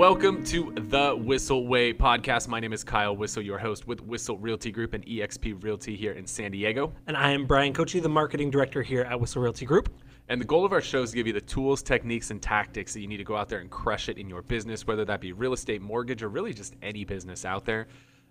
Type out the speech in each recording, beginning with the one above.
Welcome to the Whissel Way podcast. My name is Kyle Whissel, your host with Whissel Realty Group and EXP Realty here in San Diego. And I am Bryan Koci, the marketing director here at Whissel Realty Group. And the goal of our show is to give you the tools, techniques, and tactics that you need to go out there and crush it in your business, whether that be real estate, mortgage, or really just any business out there.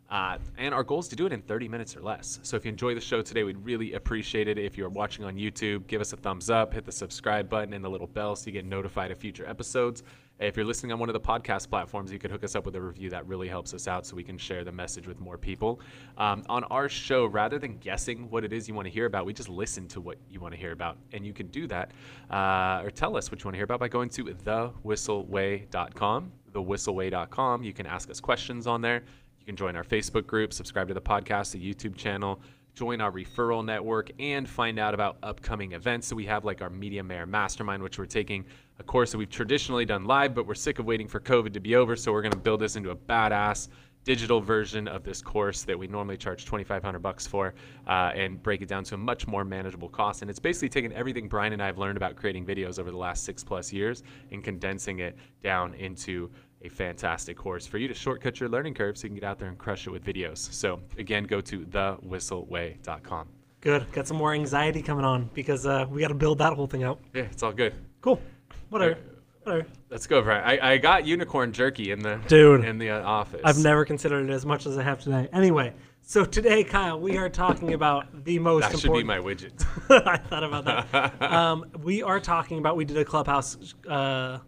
Uh, and our goal is to do it in 30 minutes or less. So if you enjoy the show today, we'd really appreciate it. If you're watching on YouTube, give us a thumbs up, hit the subscribe button and the little bell so you get notified of future episodes. If you're listening on one of the podcast platforms, you could hook us up with a review. That really helps us out so we can share the message with more people. Um, on our show, rather than guessing what it is you want to hear about, we just listen to what you want to hear about. And you can do that uh, or tell us what you want to hear about by going to thewhisselway.com. Thewhisselway.com. You can ask us questions on there. You can join our Facebook group, subscribe to the podcast, the YouTube channel, join our referral network, and find out about upcoming events. So we have like our Media Mayor Mastermind, which we're taking a course that we've traditionally done live, but we're sick of waiting for COVID to be over. So we're going to build this into a badass digital version of this course that we normally charge 2500 bucks for uh, and break it down to a much more manageable cost and it's basically taking everything bryan and i have learned about creating videos over the last six plus years and condensing it down into a fantastic course for you to shortcut your learning curve so you can get out there and crush it with videos so again go to thewhisselway.com Good. Got some more anxiety coming on because uh, we got to build that whole thing out. yeah it's all good Cool. Whatever. Whatever. let's go bryan i, I got unicorn jerky in the Dude. in the uh, office I've never considered it as much as I have today. Anyway, so today, Kyle, we are talking about the most that should be important. my widget I thought about that. um, we are talking about. We did a clubhouse uh,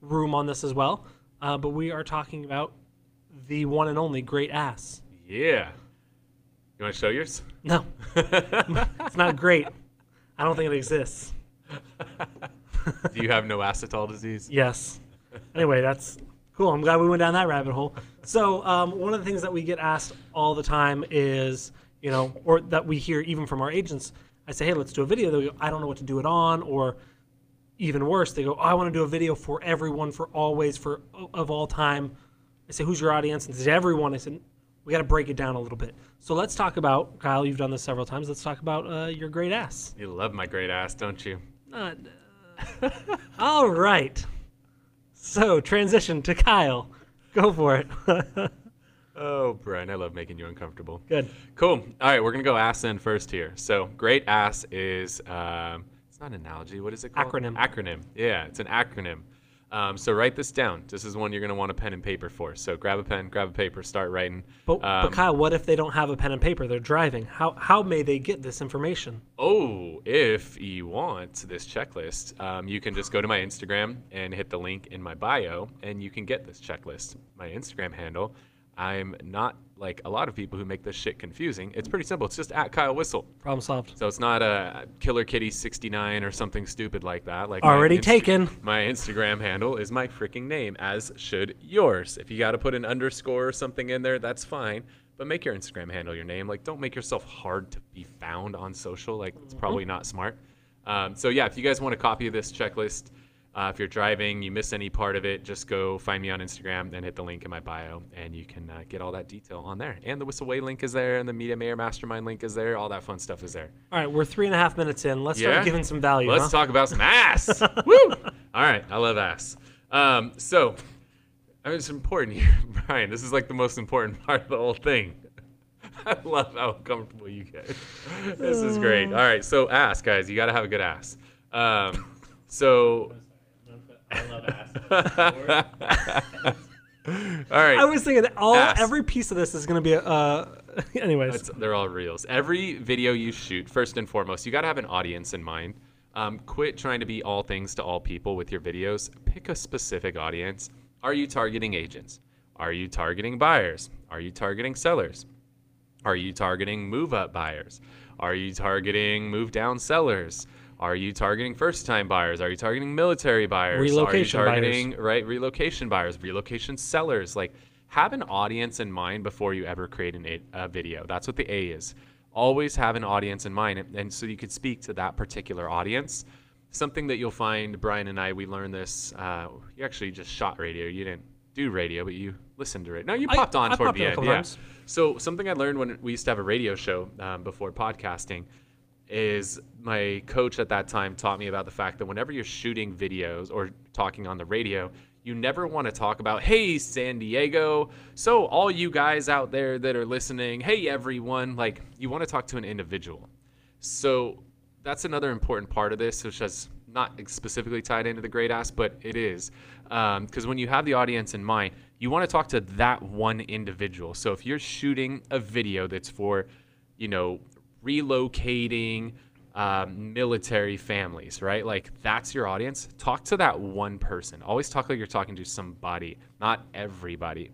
room on this as well, uh, but we are talking about the one and only great ass. yeah you want to show yours No, it's not great. I don't think it exists. do you have no acetol disease Yes. Anyway, that's cool. I'm glad we went down that rabbit hole. So, um, one of the things that we get asked all the time is, you know, or that we hear even from our agents, I say, hey, let's do a video. They go, I don't know what to do it on. Or even worse, they go, oh, I want to do a video for everyone, for always, for of all time. I say, who's your audience? And they say, everyone. I said, we got to break it down a little bit. So let's talk about, Kyle, you've done this several times. Let's talk about uh, your great ass. You love my great ass, don't you? Uh, all right. So transition to Kyle. Go for it. Oh, Bryan, I love making you uncomfortable. Good. Cool. All right, we're gonna go ass in first here. So, great ass is um, it's not an analogy. What is it called? Acronym. Acronym. Yeah, it's an acronym. Um, so write this down. This is one you're gonna want a pen and paper for. So grab a pen, grab a paper, start writing. But, Um, but Kyle, what if they don't have a pen and paper? They're driving. How how may they get this information? Oh, if you want this checklist, um, you can just go to my Instagram and hit the link in my bio, and you can get this checklist. My Instagram handle. I'm not like a lot of people who make this shit confusing. It's pretty simple. It's just at Kyle Whissel. Problem solved. So it's not a Killer Kitty 69 or something stupid like that. Like my Already Insta- taken. My Instagram handle is my freaking name, as should yours. If you got to put an underscore or something in there, that's fine. But make your Instagram handle your name. Like, don't make yourself hard to be found on social. Like, it's probably not smart. Um, so yeah, if you guys want a copy of this checklist, uh, if you're driving, you miss any part of it, just go find me on Instagram and hit the link in my bio, and you can uh, get all that detail on there. And the Whissel Whisselway link is there, and the Media Mayor Mastermind link is there. All that fun stuff is there. All right, we're three and a half minutes in. Let's Yeah? start giving some value. Let's huh? talk about some ass. Woo! All right, I love ass. Um, so, I mean, it's important here, Bryan. This is like the most important part of the whole thing. I love how comfortable you get. This is great. All right, so ass, guys, you got to have a good ass. Um, so, I love ass. all right. I was thinking that all Ass. every piece of this is going to be a. Uh, anyways, That's, they're all reels. Every video you shoot, first and foremost, you got to have an audience in mind. Um, quit trying to be all things to all people with your videos. Pick a specific audience. Are you targeting agents? Are you targeting buyers? Are you targeting sellers? Are you targeting move up buyers? Are you targeting move down sellers? Are you targeting first time buyers? Are you targeting military buyers? Relocation Are you buyers. targeting right relocation buyers, relocation sellers? Like have an audience in mind before you ever create an, a- a video. That's what the A is. Always have an audience in mind, and, and so you could speak to that particular audience. Something that you'll find, Bryan and I, we learned this. Uh, you actually just shot radio. You didn't do radio, but you listened to it. No, you I- popped on I toward popped the end. Yeah. times. So something I learned when we used to have a radio show um, before podcasting is my coach at that time taught me about the fact that whenever you're shooting videos or talking on the radio, you never want to talk about, hey, San Diego. So, all you guys out there that are listening, hey, everyone, like, you want to talk to an individual. So, that's another important part of this, which is not specifically tied into the great ass, but it is. Um, because when you have the audience in mind, you want to talk to that one individual. So, if you're shooting a video that's for, you know, relocating, um, military families, right? Like that's your audience. Talk to that one person. Always talk like you're talking to somebody, not everybody.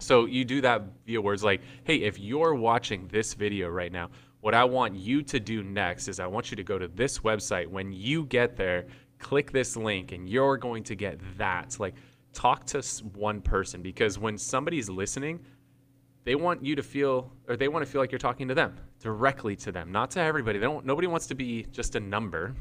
So you do that via words like, hey, if you're watching this video right now, what I want you to do next is I want you to go to this website. When you get there, click this link and you're going to get that. Like, talk to one person because when somebody's listening, they want you to feel or they want to feel like you're talking to them directly to them not to everybody they don't nobody wants to be just a number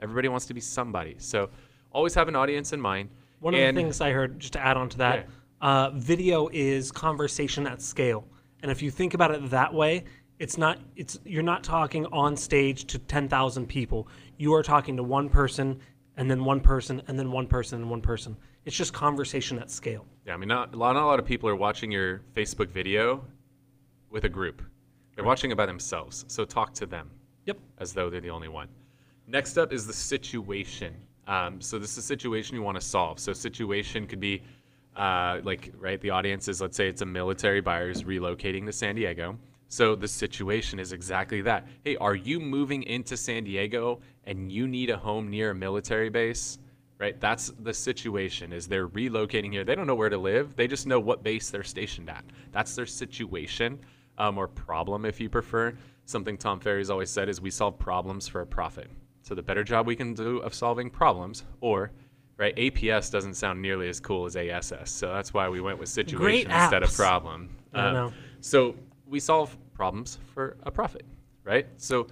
everybody wants to be somebody so always have an audience in mind One of the things I heard, just to add on to that, uh, video is conversation at scale. And if you think about it that way, it's not it's you're not talking on stage to 10,000 people. You are talking to one person and then one person and then one person and one person. It's just conversation at scale. yeah i mean not, not a lot of people are watching your facebook video with a group they're watching it by themselves so talk to them Yep. as though they're the only one. Next up is the situation. Um, so this is a situation you want to solve. So situation could be uh, like right. The audience is let's say it's a military buyer who's relocating to San Diego. So the situation is exactly that. Hey, are you moving into San Diego and you need a home near a military base? Right. That's the situation. Is they're relocating here. They don't know where to live. They just know what base they're stationed at. That's their situation um, or problem, if you prefer. Something Tom Ferry's always said is we solve problems for a profit. So the better job we can do of solving problems, or right, APS doesn't sound nearly as cool as ASS. So that's why we went with situation instead of problem. Know. So we solve problems for a profit, right? So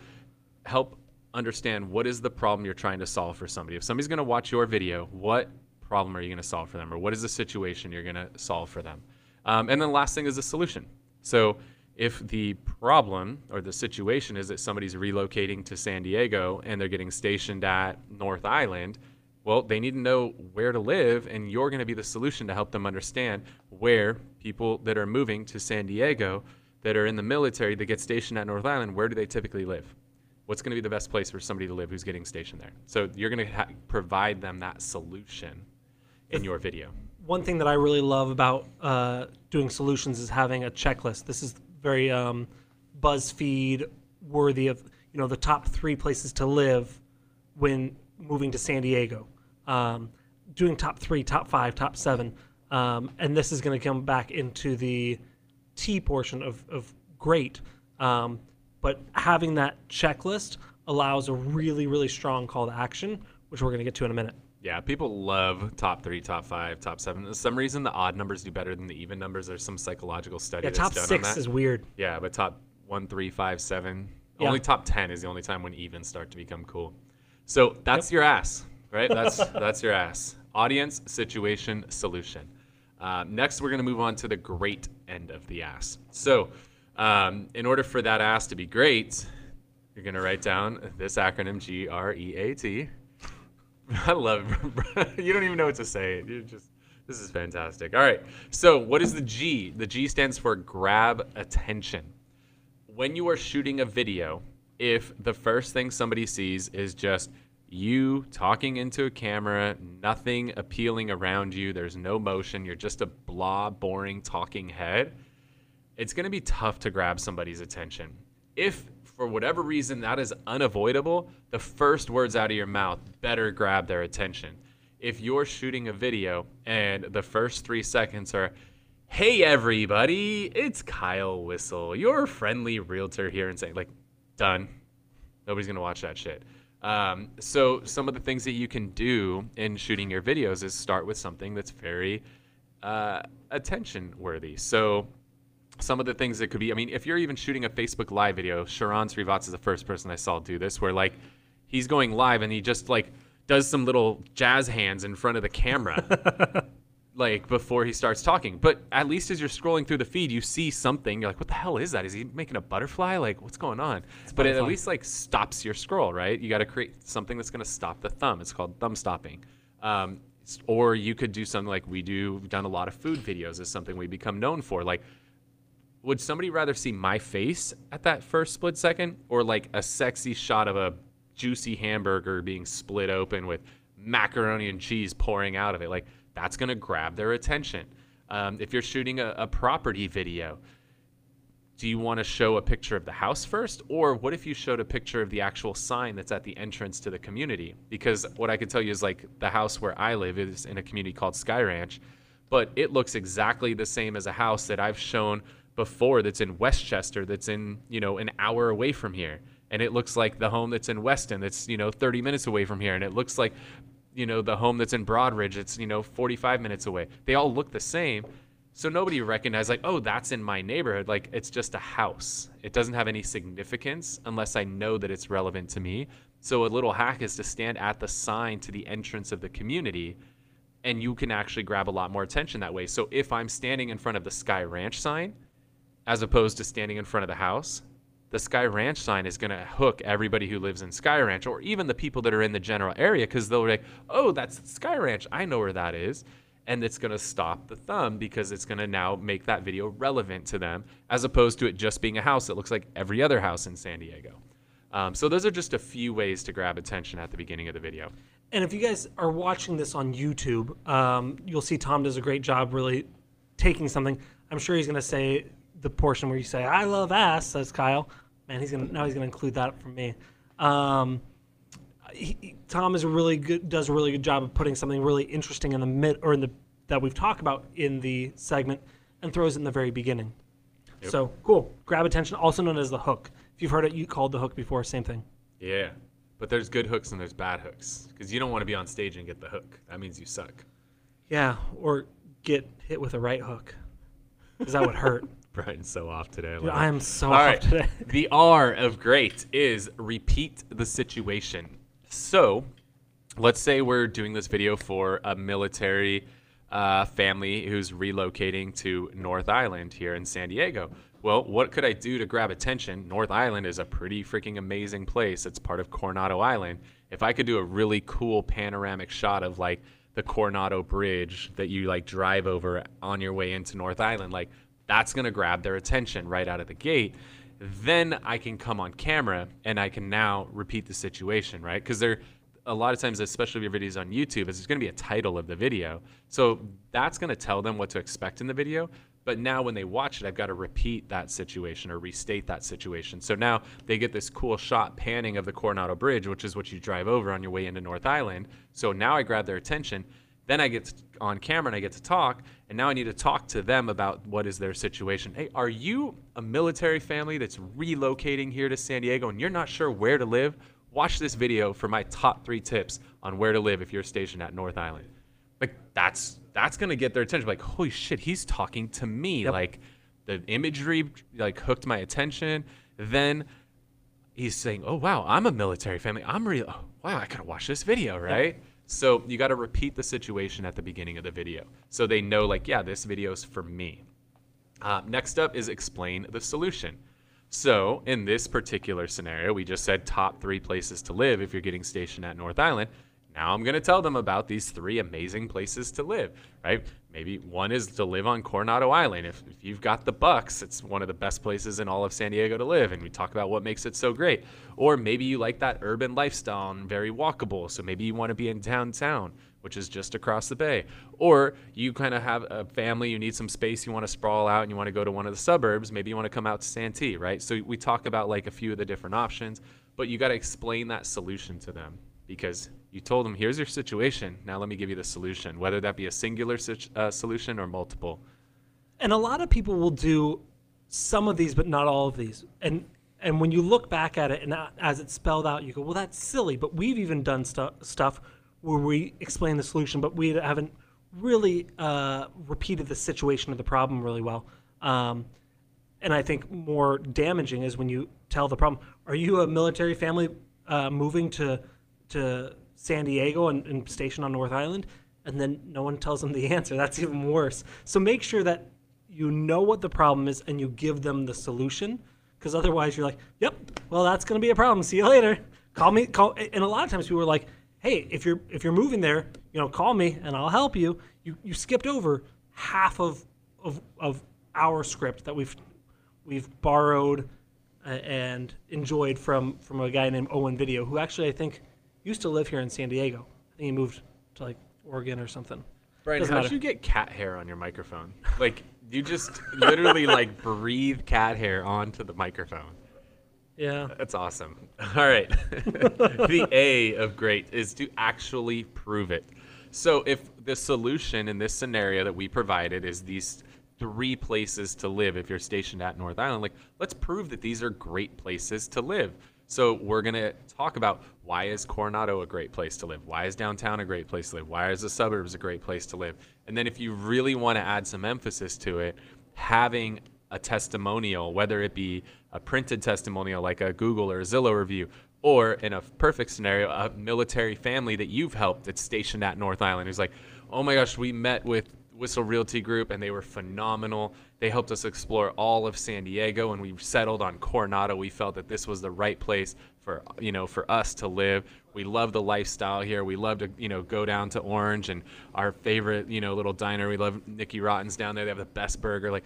help understand what is the problem you're trying to solve for somebody. If somebody's going to watch your video, what problem are you going to solve for them, or what is the situation you're going to solve for them? Um, and then the last thing is the solution. So if the problem or the situation is that somebody's relocating to San Diego and they're getting stationed at North Island, well, they need to know where to live, and you're going to be the solution to help them understand where people that are moving to San Diego that are in the military that get stationed at North Island, where do they typically live? What's going to be the best place for somebody to live who's getting stationed there? So you're going to ha- provide them that solution in your video. one thing that I really love about uh, doing solutions is having a checklist. This is very um, BuzzFeed worthy of you know the top three places to live when moving to San Diego. Um, doing top three, top five, top seven, um, and this is going to come back into the T portion of, of great. Um, but having that checklist allows a really, really strong call to action, which we're going to get to in a minute. Yeah, people love top three, top five, top seven. For some reason, the odd numbers do better than the even numbers. There's some psychological study Yeah, that's top done on six that. is weird. Yeah, but top one, three, five, seven. Yeah. Only top ten is the only time when evens start to become cool. So that's your ass, right? That's that's your ass. Audience, situation, solution. Uh, next, we're gonna move on to the great end of the ass. So, um, in order for that ass to be great, you're gonna write down this acronym G R E A T. I love it. you don't even know what to say. You're just this is fantastic. All right. So, what is the G? The G stands for grab attention. When you are shooting a video, if the first thing somebody sees is just you talking into a camera, nothing appealing around you, there's no motion, you're just a blah, boring talking head, it's going to be tough to grab somebody's attention. If for whatever reason that is unavoidable, the first words out of your mouth better grab their attention. If you're shooting a video and the first three seconds are, hey everybody, it's Kyle Whissel, your friendly realtor here and saying, like, done. Nobody's to watch that shit. Um, so, some of the things that you can do in shooting your videos is start with something that's very uh, attention worthy. So, some of the things that could be, I mean, if you're even shooting a Facebook Live video, Sharran Srivatsaa is the first person I saw do this, where like he's going live and he just like does some little jazz hands in front of the camera. like before he starts talking. But at least as you're scrolling through the feed, you see something. You're like, what the hell is that? Is he making a butterfly? Like, what's going on? but it at least like stops your scroll, right? You got to create something that's going to stop the thumb. It's called thumb stopping. Um, or you could do something like we do. We've done a lot of food videos. Is something we become known for. Like, would somebody rather see my face at that first split second, or like a sexy shot of a juicy hamburger being split open with macaroni and cheese pouring out of it? Like, that's gonna grab their attention. Um, if you're shooting a, a property video, do you want to show a picture of the house first or what if you showed a picture of the actual sign that's at the entrance to the community because what i can tell you is like the house where i live is in a community called sky ranch but it looks exactly the same as a house that i've shown before that's in westchester that's in you know an hour away from here and it looks like the home that's in weston that's you know 30 minutes away from here and it looks like you know the home that's in broadridge it's you know 45 minutes away they all look the same so nobody recognized like, oh, that's in my neighborhood. Like it's just a house. It doesn't have any significance unless I know that it's relevant to me. So a little hack is to stand at the sign to the entrance of the community and you can actually grab a lot more attention that way. So if I'm standing in front of the Sky Ranch sign as opposed to standing in front of the house, the Sky Ranch sign is going to hook everybody who lives in Sky Ranch or even the people that are in the general area because they'll be like, oh, that's Sky Ranch. I know where that is and it's going to stop the thumb because it's going to now make that video relevant to them as opposed to it just being a house that looks like every other house in San Diego. Um, so those are just a few ways to grab attention at the beginning of the video. And if you guys are watching this on YouTube, um, you'll see Tom does a great job really taking something. I'm sure he's going to say the portion where you say "I love ass," says Kyle. Man, he's gonna now he's gonna include that from me. Um, he, Tom is a really good does a really good job of putting something really interesting in the mid or in the that we've talked about in the segment and throws it in the very beginning. Yep. So cool. Grab attention, also known as the hook. If you've heard it, you called the hook before, same thing. Yeah, but there's good hooks and there's bad hooks because you don't want to be on stage and get the hook. That means you suck. Yeah, or get hit with a right hook because that would hurt. Bryan's so off today. Dude, I am so All off right. today. the R of great is repeat the situation. So, let's say we're doing this video for a military uh, family who's relocating to North Island here in San Diego. Well, what could I do to grab attention? North Island is a pretty freaking amazing place. It's part of Coronado Island. If I could do a really cool panoramic shot of like the Coronado Bridge that you like drive over on your way into North Island, like that's going to grab their attention right out of the gate then I can come on camera and I can now repeat the situation, right? Because there, a lot of times, especially if your videos on YouTube, is there's going to be a title of the video, so that's going to tell them what to expect in the video. But now when they watch it, I've got to repeat that situation or restate that situation. So now they get this cool shot panning of the Coronado Bridge, which is what you drive over on your way into North Island. So now I grab their attention. Then I get on camera and I get to talk, and now I need to talk to them about what is their situation. Hey, are you a military family that's relocating here to San Diego and you're not sure where to live? Watch this video for my top three tips on where to live if you're stationed at North Island. Like that's that's gonna get their attention. Like, holy shit, he's talking to me. Yep. Like the imagery like hooked my attention. Then he's saying, "Oh wow, I'm a military family. I'm real. Oh, wow, I gotta watch this video, right?" So you got to repeat the situation at the beginning of the video, so they know, like, yeah, this video is for me. Uh, next up is explain the solution. So in this particular scenario, we just said top three places to live if you're getting stationed at North Island. Now I'm going to tell them about these three amazing places to live, right? Maybe one is to live on Coronado Island. If, if you've got the bucks, it's one of the best places in all of San Diego to live. And we talk about what makes it so great. Or maybe you like that urban lifestyle and very walkable. So maybe you want to be in downtown, which is just across the bay. Or you kind of have a family, you need some space, you want to sprawl out and you want to go to one of the suburbs. Maybe you want to come out to Santee, right? So we talk about like a few of the different options, but you got to explain that solution to them because you told them, here's your situation. Now let me give you the solution, whether that be a singular uh, solution or multiple. and a lot of people will do some of these but not all of these and and when you look back at it and as it's spelled out you go well that's silly but we've even done stu- stuff where we explain the solution but we haven't really uh, repeated the situation or the problem really well um, and i think more damaging is when you tell the problem are you a military family uh, moving to to san diego and, and stationed on north island and then no one tells them the answer. That's even worse. So make sure that you know what the problem is and you give them the solution because otherwise you're like yep well that's going to be a problem. See you later. Call me call and a lot of times people are like hey, if you're if you're moving there, you know, call me and I'll help you. You you skipped over half of of, of our script that we've we've borrowed uh, and enjoyed from from a guy named Owen Video, who actually I think used to live here in San Diego. I think he moved to like Oregon or something. Bryan, Doesn't how'd matter. you get cat hair on your microphone? Like you just literally like breathe cat hair onto the microphone. Yeah. That's awesome. All right. the A of great is to actually prove it. So if the solution in this scenario that we provided is these three places to live if you're stationed at North Island, like let's prove that these are great places to live. So we're going to talk about why is Coronado a great place to live? Why is downtown a great place to live? Why is the suburbs a great place to live? And then if you really want to add some emphasis to it, having a testimonial, whether it be a printed testimonial like a Google or a Zillow review, or in a perfect scenario, a military family that you've helped that's stationed at North Island who's like, oh my gosh, we met with Whissel Realty Group and they were phenomenal. They helped us explore all of San Diego and we settled on Coronado. We felt that this was the right place for you know for us to live. We love the lifestyle here. We love to you know go down to Orange and our favorite you know little diner. We love Nicky Rotten's down there. They have the best burger. Like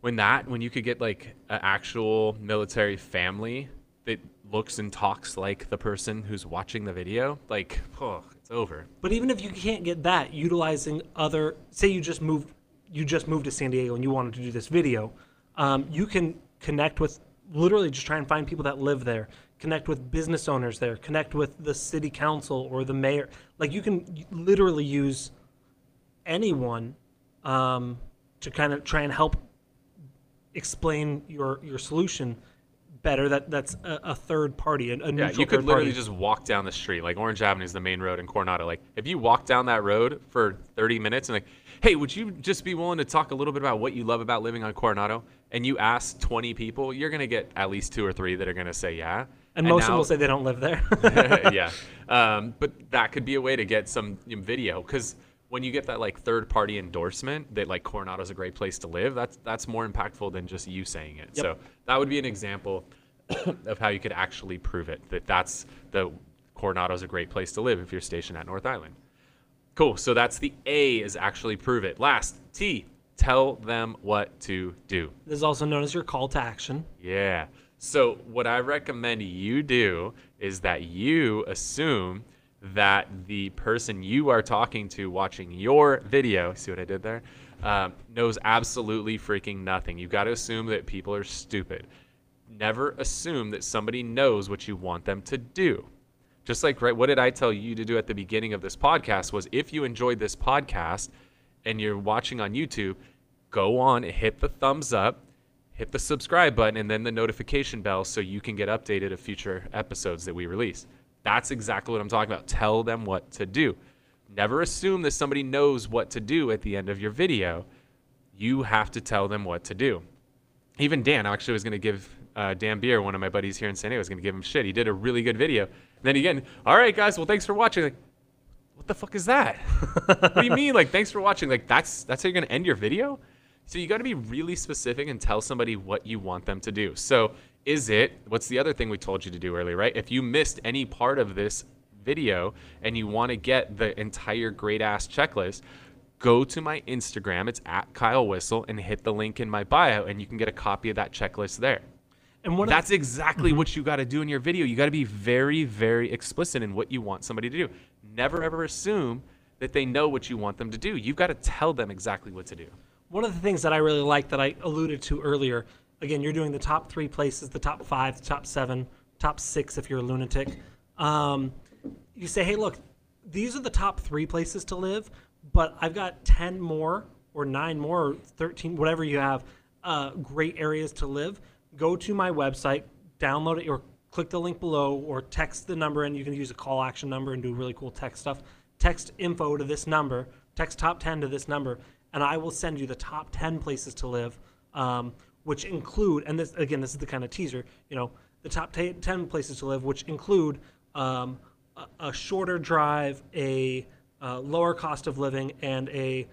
when that when you could get like an actual military family that looks and talks like the person who's watching the video, like oh, it's over. But even if you can't get that, utilizing other, say you just moved, you just moved to San Diego and you wanted to do this video, um, you can connect with literally just try and find people that live there, connect with business owners there, connect with the city council or the mayor. Like you can literally use anyone um, to kind of try and help explain your your solution better. That that's a, a third party, a, a Yeah, you could literally party. just walk down the street. Like Orange Avenue is the main road in Coronado. Like if you walk down that road for 30 minutes and like, hey, would you just be willing to talk a little bit about what you love about living on Coronado? And you ask 20 people, you're gonna get at least two or three that are gonna say yeah. and most of them will say they don't live there. yeah. Um, but that could be a way to get some video because when you get that like third party endorsement that like Coronado's a great place to live, that's that's more impactful than just you saying it. Yep. So that would be an example of how you could actually prove it that that's the Coronado's a great place to live if you're stationed at North Island. Cool. So that's the A is actually prove it. Last T, tell them what to do. This is also known as your call to action. Yeah. So what I recommend you do is that you assume that the person you are talking to watching your video, see what I did there, um, knows absolutely freaking nothing. You've got to assume that people are stupid. Never assume that somebody knows what you want them to do. Just like right, what did I tell you to do at the beginning of this podcast was if you enjoyed this podcast and you're watching on YouTube, go on and hit the thumbs up, hit the subscribe button, and then the notification bell so you can get updated of future episodes that we release. That's exactly what I'm talking about. Tell them what to do. Never assume that somebody knows what to do at the end of your video. You have to tell them what to do even Dan I actually was going to give uh, Dan Beer, one of my buddies here in San Diego, was going to give him shit. He did a really good video. And then again, all right, guys, well, thanks for watching. Like, what the fuck is that? what do you mean? Like, thanks for watching. Like, that's that's how you're going to end your video? So you got to be really specific and tell somebody what you want them to do. So is it? What's the other thing we told you to do earlier, right? If you missed any part of this video and you want to get the entire great ass checklist, go to my Instagram. It's at Kyle Whissel and hit the link in my bio, and you can get a copy of that checklist there. And That's exactly mm-hmm. what you got to do in your video. You got to be very, very explicit in what you want somebody to do. Never ever assume that they know what you want them to do. You've got to tell them exactly what to do. one of the things that I really like that I alluded to earlier. Again, you're doing the top three places, the top five, the top seven, top six if you're a lunatic. Um, you say, hey, look, these are the top three places to live, but I've got 10 more or nine more or 13, whatever you have, uh, great areas to live. Go to my website, download it, or click the link below, or text the number, and you can use a call action number and do really cool text stuff. Text info to this number, text top 10 to this number, and I will send you the top 10 places to live, um, which include, and this again, this is the kind of teaser, you know, the top ta 10 places to live, which include um, a, a shorter drive, a uh, lower cost of living, and a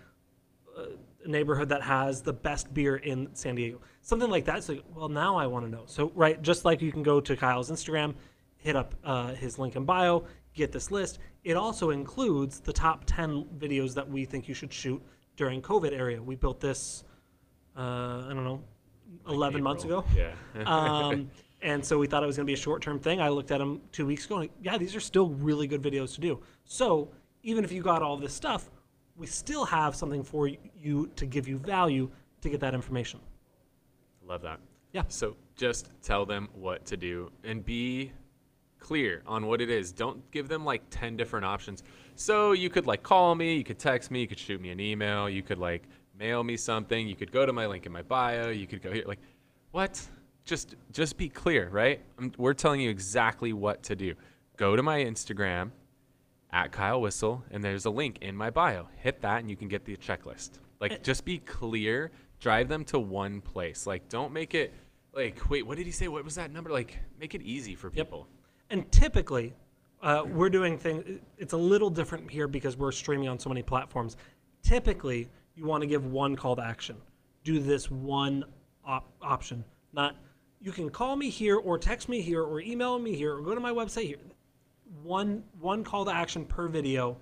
neighborhood that has the best beer in San Diego. Something like that. So, well, now I want to know. So, right, just like you can go to Kyle's Instagram, hit up uh, his link in bio, get this list. It also includes the top 10 videos that we think you should shoot during COVID area. We built this, uh, I don't know, 11 months ago. Yeah. Um, and so we thought it was going to be a short term thing. I looked at them two weeks ago and yeah, these are still really good videos to do. So even if you got all this stuff, we still have something for you to give you value to get that information. Love that. Yeah. So just tell them what to do and be clear on what it is. Don't give them like 10 different options. So you could like call me, you could text me, you could shoot me an email, you could like mail me something, you could go to my link in my bio, you could go here like what? Just just be clear, right? i we're telling you exactly what to do. Go to my Instagram at Kyle Whissel and there's a link in my bio. Hit that and you can get the checklist. Like just be clear, drive them to one place. Like don't make it like wait, what did he say? What was that number? Like make it easy for people. Yep. And typically, uh, we're doing things, it's a little different here because we're streaming on so many platforms. Typically, you want to give one call to action. Do this one op- option. Not, you can call me here or text me here or email me here or go to my website here. One, one call to action per video.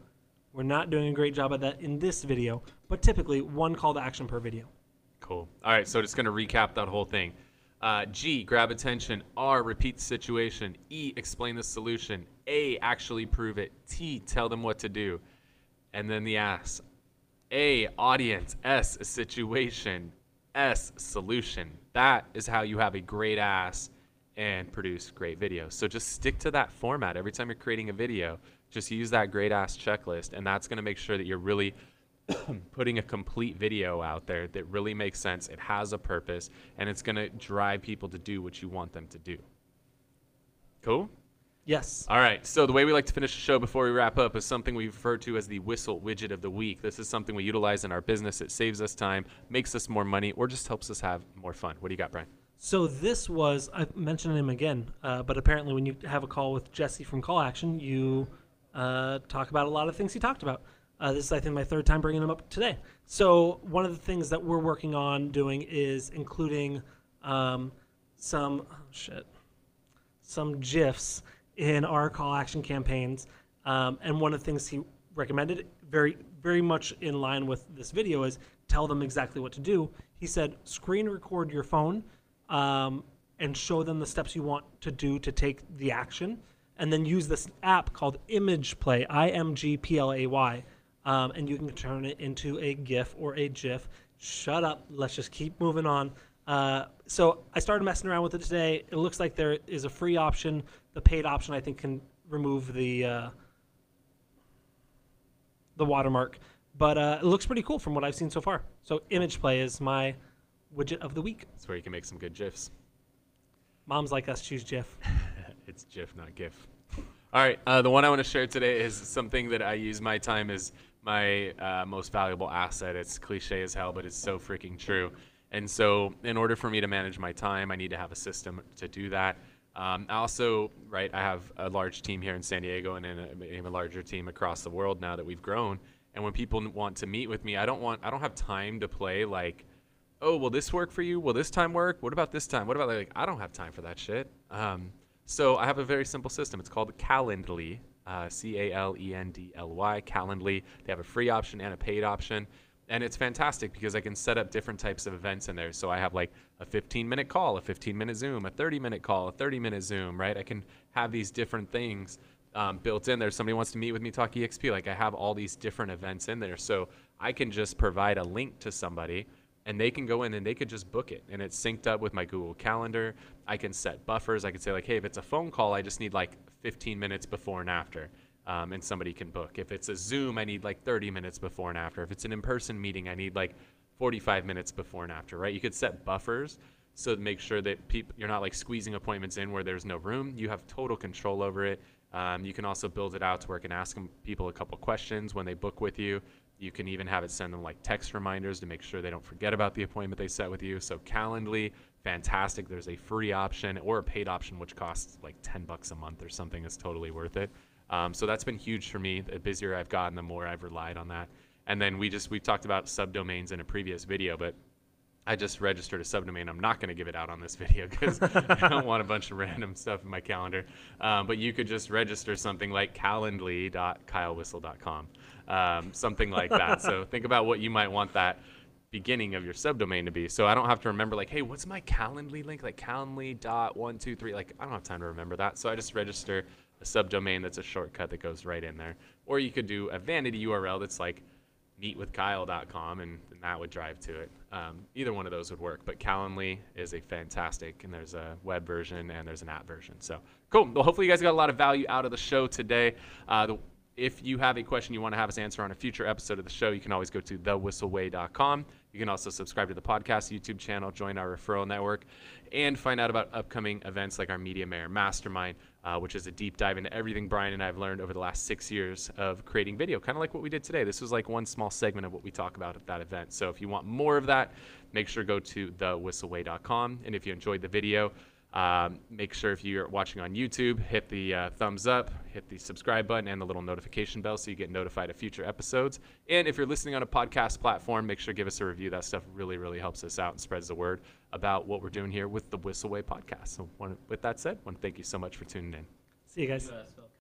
We're not doing a great job at that in this video, but typically one call to action per video. Cool. All right, so just going to recap that whole thing. Uh, G, grab attention. R, repeat the situation. E, explain the solution. A, actually prove it. T, tell them what to do. And then the S. A, audience. S, situation. S, solution. That is how you have a great ass and produce great videos. So just stick to that format. Every time you're creating a video, just use that great ass checklist, and that's going to make sure that you're really putting a complete video out there that really makes sense. It has a purpose, and it's going to drive people to do what you want them to do. Cool? Yes. All right. So the way we like to finish the show before we wrap up is something we refer to as the Whissel widget of the week. This is something we utilize in our business. It saves us time, makes us more money, or just helps us have more fun. What do you got, Bryan? So this was I mentioned him again, uh, but apparently when you have a call with Jesse from Call Action, you uh, talk about a lot of things he talked about. Uh, this is I think my third time bringing him up today. So one of the things that we're working on doing is including um, some oh shit, some gifs in our call action campaigns. Um, and one of the things he recommended, very very much in line with this video, is tell them exactly what to do. He said, screen record your phone um, and show them the steps you want to do to take the action, and then use this app called Image Play, I M G P L A Y, um, and you can turn it into a GIF or a GIF. Shut up. Let's just keep moving on. Uh, so I started messing around with it today. It looks like there is a free option. The paid option, I think, can remove the uh, the watermark, but uh, it looks pretty cool from what I've seen so far. So Image Play is my widget of the week. That's where you can make some good GIFs. Moms like us choose GIF. it's GIF, not GIF. All right, uh, the one I want to share today is something that I use my time as my uh, most valuable asset. It's cliche as hell, but it's so freaking true. And so, in order for me to manage my time, I need to have a system to do that. Um, I also, right, I have a large team here in San Diego and a, even larger team across the world now that we've grown. And when people want to meet with me, I don't want, I don't have time to play like, oh, will this work for you? Will this time work? What about this time? What about like, I don't have time for that shit. Um, so I have a very simple system. It's called Calendly, uh, C A L E N D L Y, Calendly. They have a free option and a paid option. And it's fantastic because I can set up different types of events in there. So I have like a 15 minute call, a 15 minute Zoom, a 30 minute call, a 30 minute Zoom, right? I can have these different things um, built in there. Somebody wants to meet with me, talk EXP. Like I have all these different events in there. So I can just provide a link to somebody and they can go in and they could just book it and it's synced up with my google calendar i can set buffers i can say like hey if it's a phone call i just need like 15 minutes before and after um, and somebody can book if it's a zoom i need like 30 minutes before and after if it's an in-person meeting i need like 45 minutes before and after right you could set buffers so to make sure that you're not like squeezing appointments in where there's no room you have total control over it um, you can also build it out to where it can ask them, people a couple questions when they book with you you can even have it send them like text reminders to make sure they don't forget about the appointment they set with you. So Calendly, fantastic. There's a free option or a paid option, which costs like 10 bucks a month or something. Is totally worth it. Um, so that's been huge for me. The busier I've gotten, the more I've relied on that. And then we just we talked about subdomains in a previous video, but I just registered a subdomain. I'm not going to give it out on this video because I don't want a bunch of random stuff in my calendar. Um, but you could just register something like calendly.kylewhissel.com, um, something like that. so think about what you might want that beginning of your subdomain to be. So I don't have to remember like, hey, what's my Calendly link? Like Calendly dot one two three. Like I don't have time to remember that. So I just register a subdomain that's a shortcut that goes right in there. Or you could do a vanity URL that's like meetwithkyle.com and, and that would drive to it. Um, either one of those would work, but Calendly is a fantastic, and there's a web version and there's an app version. So cool. Well, hopefully you guys got a lot of value out of the show today. Uh, the, if you have a question you want to have us answer on a future episode of the show, you can always go to thewhisselway.com. You can also subscribe to the podcast YouTube channel, join our referral network, and find out about upcoming events like our Media Mayor Mastermind, uh, which is a deep dive into everything Bryan and I have learned over the last six years of creating video, kind of like what we did today. This was like one small segment of what we talk about at that event. So if you want more of that, make sure to go to thewhisselway.com. And if you enjoyed the video, um, make sure if you're watching on YouTube, hit the uh, thumbs up, hit the subscribe button, and the little notification bell so you get notified of future episodes. And if you're listening on a podcast platform, make sure to give us a review. That stuff really, really helps us out and spreads the word about what we're doing here with the Whisselway podcast. So, one, with that said, I want to thank you so much for tuning in. See you guys. You, uh, spell